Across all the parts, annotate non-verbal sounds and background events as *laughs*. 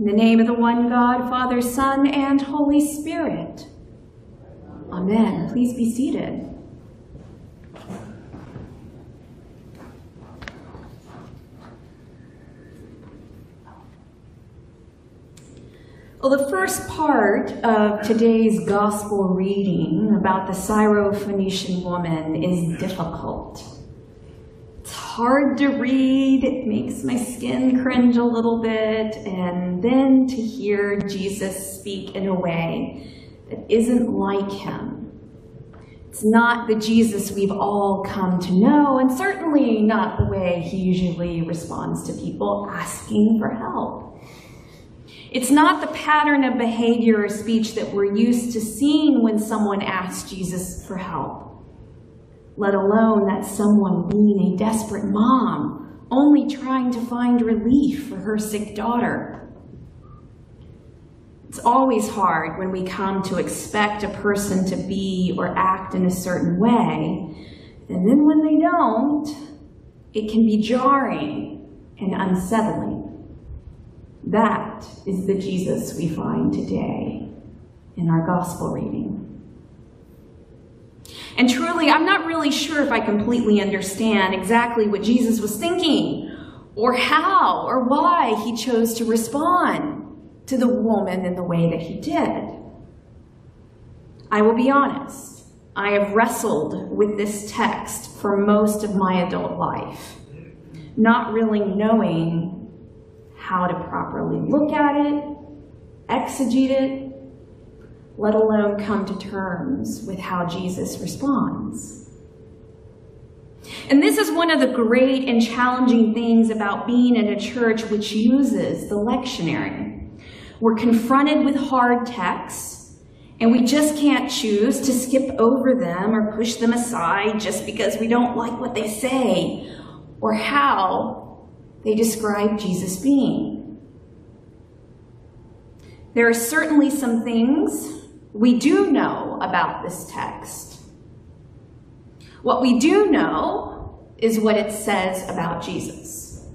In the name of the one God, Father, Son, and Holy Spirit. Amen. Please be seated. Well, the first part of today's gospel reading about the Syrophoenician woman is difficult. Hard to read, it makes my skin cringe a little bit, and then to hear Jesus speak in a way that isn't like him. It's not the Jesus we've all come to know, and certainly not the way he usually responds to people asking for help. It's not the pattern of behavior or speech that we're used to seeing when someone asks Jesus for help, let alone that someone being a desperate mom, only trying to find relief for her sick daughter. It's always hard when we come to expect a person to be or act in a certain way, and then when they don't, it can be jarring and unsettling. That is the Jesus we find today in our gospel reading. And truly, I'm not really sure if I completely understand exactly what Jesus was thinking, or how, or why he chose to respond to the woman in the way that he did. I will be honest, I have wrestled with this text for most of my adult life, not really knowing how to properly look at it, exegete it, let alone come to terms with how Jesus responds. And this is one of the great and challenging things about being in a church which uses the lectionary. We're confronted with hard texts, and we just can't choose to skip over them or push them aside just because we don't like what they say or how they describe Jesus being. There are certainly some things we do know about this text. What we do know is what it says about Jesus.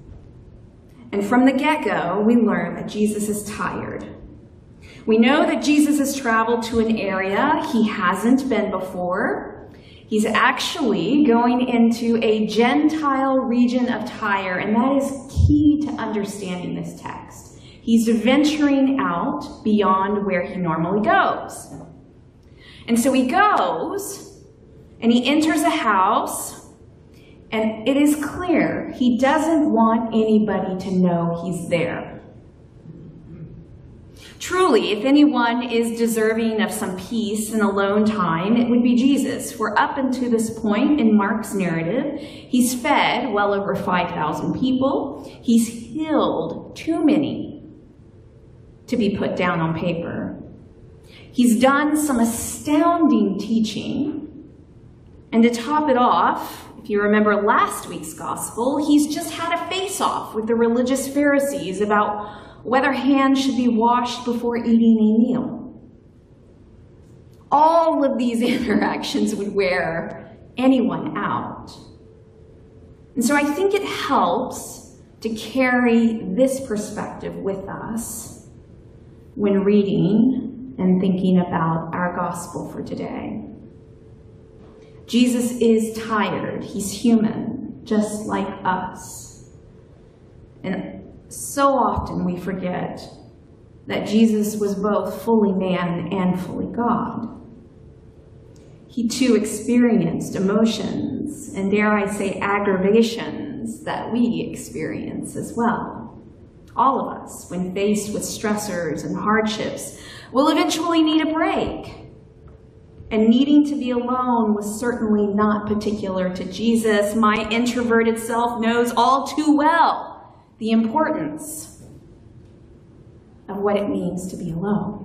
And from the get-go, we learn that Jesus is tired. We know that Jesus has traveled to an area he hasn't been before, He's actually going into a Gentile region of Tyre, and that is key to understanding this text. He's venturing out beyond where he normally goes. And so he goes and he enters a house, and it is clear he doesn't want anybody to know he's there. Truly, if anyone is deserving of some peace and alone time, it would be Jesus. For up until this point in Mark's narrative, he's fed well over 5,000 people. He's healed too many to be put down on paper. He's done some astounding teaching. And to top it off, if you remember last week's gospel, he's just had a face off with the religious Pharisees about whether hands should be washed before eating a meal. All of these *laughs* interactions would wear anyone out. And so I think it helps to carry this perspective with us when reading and thinking about our gospel for today. Jesus is tired. He's human, just like us. And so often we forget that Jesus was both fully man and fully God. He too experienced emotions and, dare I say, aggravations that we experience as well. All of us, when faced with stressors and hardships, will eventually need a break. And needing to be alone was certainly not particular to Jesus. My introverted self knows all too well the importance of what it means to be alone.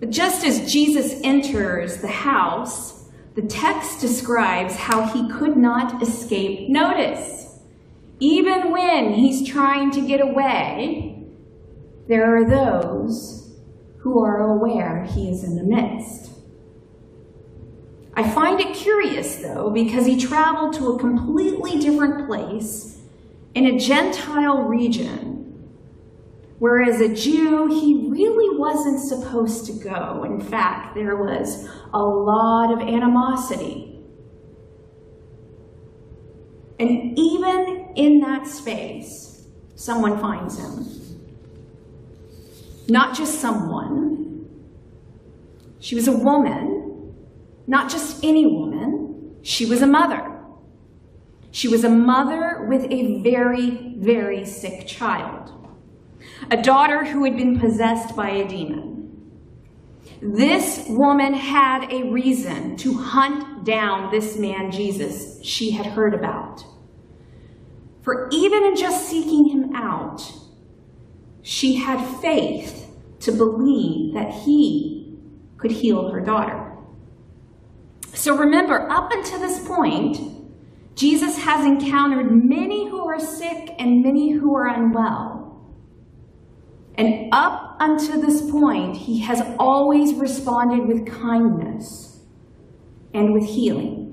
But just as Jesus enters the house, the text describes how he could not escape notice. Even when he's trying to get away, there are those who are aware he is in the midst. I find it curious, though, because he traveled to a completely different place in a Gentile region, Whereas a Jew, he really wasn't supposed to go. In fact, there was a lot of animosity. And even in that space, someone finds him. Not just someone. She was a woman, not just any woman. She was a mother. She was a mother with a very, very sick child a daughter who had been possessed by a demon. This woman had a reason to hunt down this man, Jesus, she had heard about. For even in just seeking him out, she had faith to believe that he could heal her daughter. So remember, up until this point, Jesus has encountered many who are sick and many who are unwell. And up until this point, he has always responded with kindness and with healing.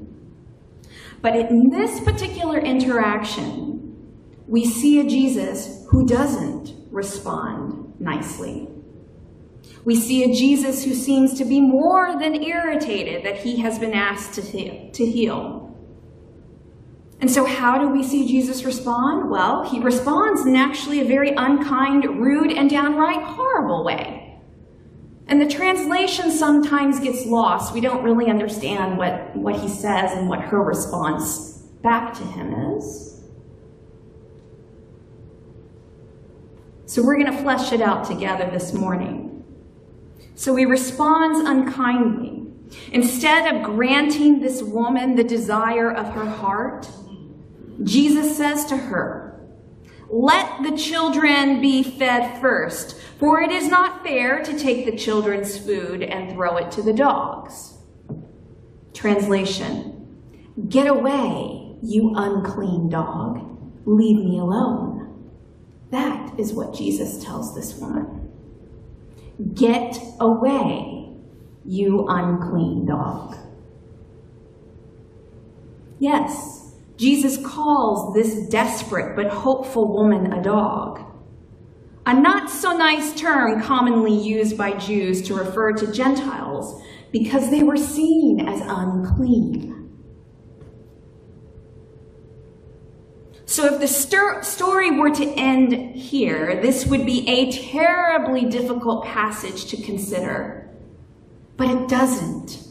But in this particular interaction, we see a Jesus who doesn't respond nicely. We see a Jesus who seems to be more than irritated that he has been asked to, to heal. And so, how do we see Jesus respond? Well, he responds in actually a very unkind, rude, and downright horrible way. And the translation sometimes gets lost. We don't really understand what, what he says and what her response back to him is. So, we're going to flesh it out together this morning. So, he responds unkindly. Instead of granting this woman the desire of her heart, Jesus says to her, Let the children be fed first, for it is not fair to take the children's food and throw it to the dogs. Translation Get away, you unclean dog. Leave me alone. That is what Jesus tells this woman. Get away, you unclean dog. Yes, Jesus calls this desperate but hopeful woman a dog. A not so nice term commonly used by Jews to refer to Gentiles because they were seen as unclean. So, if the story were to end here, this would be a terribly difficult passage to consider. But it doesn't.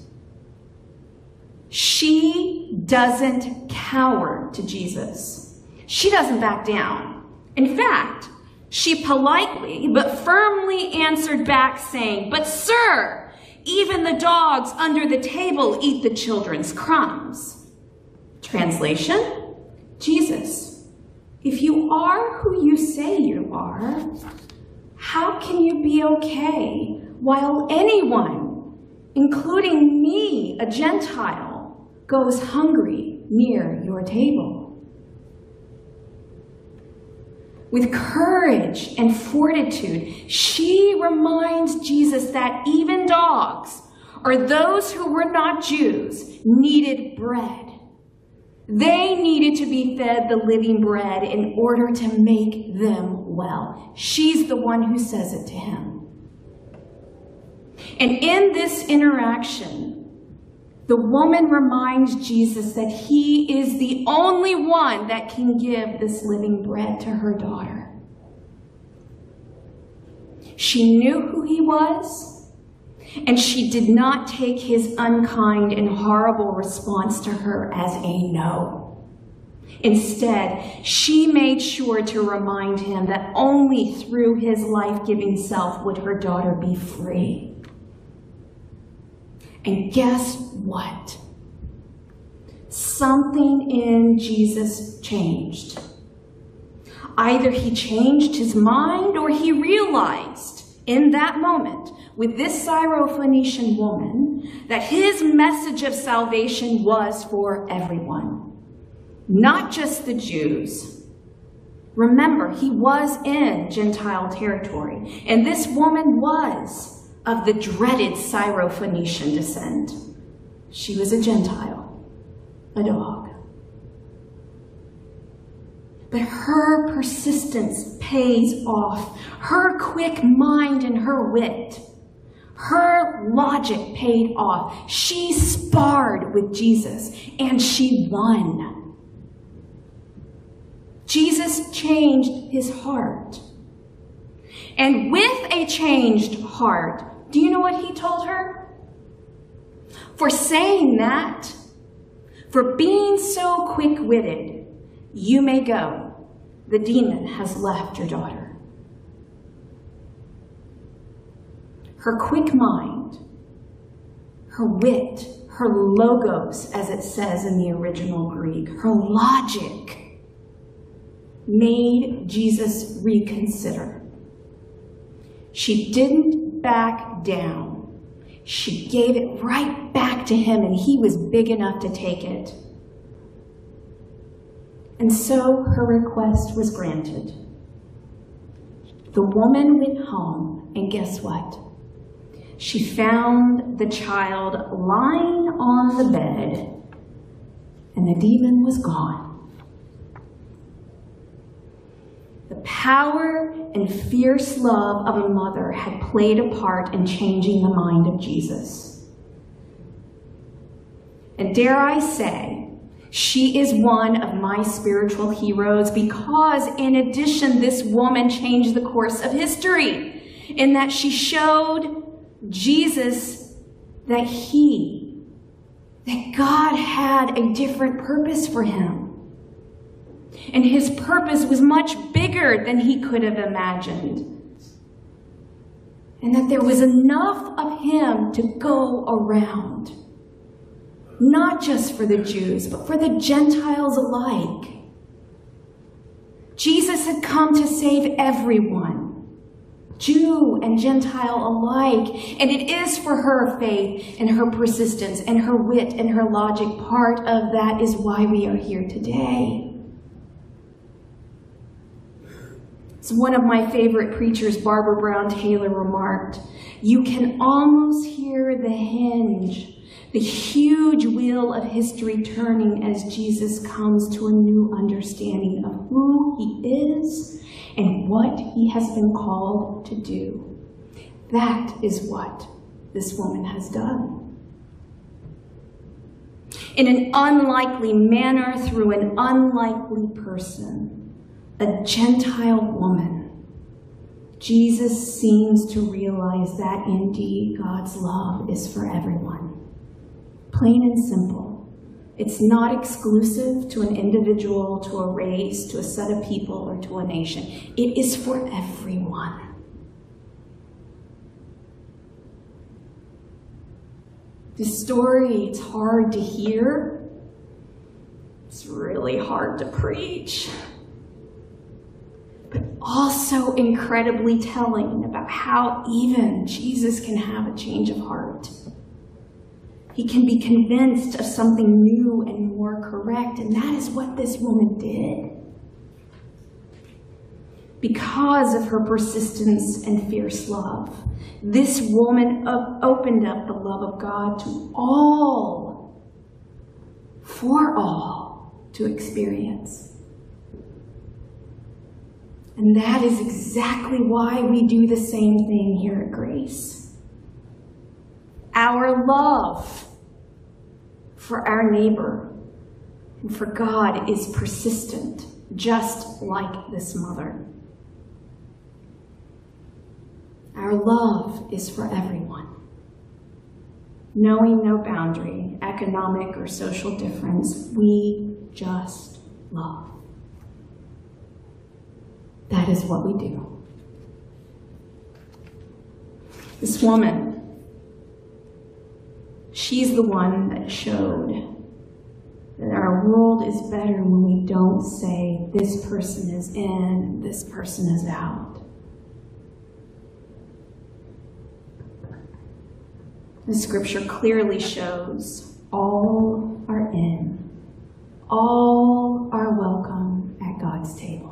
She doesn't cower to Jesus. She doesn't back down. In fact, she politely but firmly answered back, saying, But, sir, even the dogs under the table eat the children's crumbs. Translation Jesus, if you are who you say you are, how can you be okay while anyone, including me, a Gentile, goes hungry near your table. With courage and fortitude, she reminds Jesus that even dogs, or those who were not Jews, needed bread. They needed to be fed the living bread in order to make them well. She's the one who says it to him. And in this interaction, the woman reminds Jesus that he is the only one that can give this living bread to her daughter. She knew who he was, and she did not take his unkind and horrible response to her as a no. Instead, she made sure to remind him that only through his life giving self would her daughter be free. And guess what? Something in Jesus changed. Either he changed his mind or he realized in that moment with this Syrophoenician woman that his message of salvation was for everyone, not just the Jews. Remember, he was in Gentile territory, and this woman was of the dreaded Syrophoenician descent. She was a Gentile, a dog. But her persistence pays off. Her quick mind and her wit, her logic paid off. She sparred with Jesus and she won. Jesus changed his heart. And with a changed heart, do you know what he told her? For saying that, for being so quick witted, you may go. The demon has left your daughter. Her quick mind, her wit, her logos, as it says in the original Greek, her logic made Jesus reconsider. She didn't back down. She gave it right back to him, and he was big enough to take it. And so her request was granted. The woman went home, and guess what? She found the child lying on the bed, and the demon was gone. The power and fierce love of a mother had played a part in changing the mind of Jesus. And dare I say, she is one of my spiritual heroes because, in addition, this woman changed the course of history in that she showed Jesus that he, that God had a different purpose for him. And his purpose was much bigger than he could have imagined. And that there was enough of him to go around. Not just for the Jews, but for the Gentiles alike. Jesus had come to save everyone, Jew and Gentile alike. And it is for her faith and her persistence and her wit and her logic. Part of that is why we are here today. As one of my favorite preachers, Barbara Brown Taylor, remarked, you can almost hear the hinge, the huge wheel of history turning as Jesus comes to a new understanding of who he is and what he has been called to do. That is what this woman has done. In an unlikely manner, through an unlikely person, a Gentile woman, Jesus seems to realize that indeed God's love is for everyone. Plain and simple. It's not exclusive to an individual, to a race, to a set of people, or to a nation. It is for everyone. This story, it's hard to hear. It's really hard to preach also incredibly telling about how even Jesus can have a change of heart. He can be convinced of something new and more correct, and that is what this woman did. Because of her persistence and fierce love, this woman opened up the love of God to all, for all to experience. And that is exactly why we do the same thing here at Grace. Our love for our neighbor and for God is persistent, just like this mother. Our love is for everyone. Knowing no boundary, economic or social difference, we just love. That is what we do. This woman, she's the one that showed that our world is better when we don't say this person is in, this person is out. The scripture clearly shows all are in, all are welcome at God's table.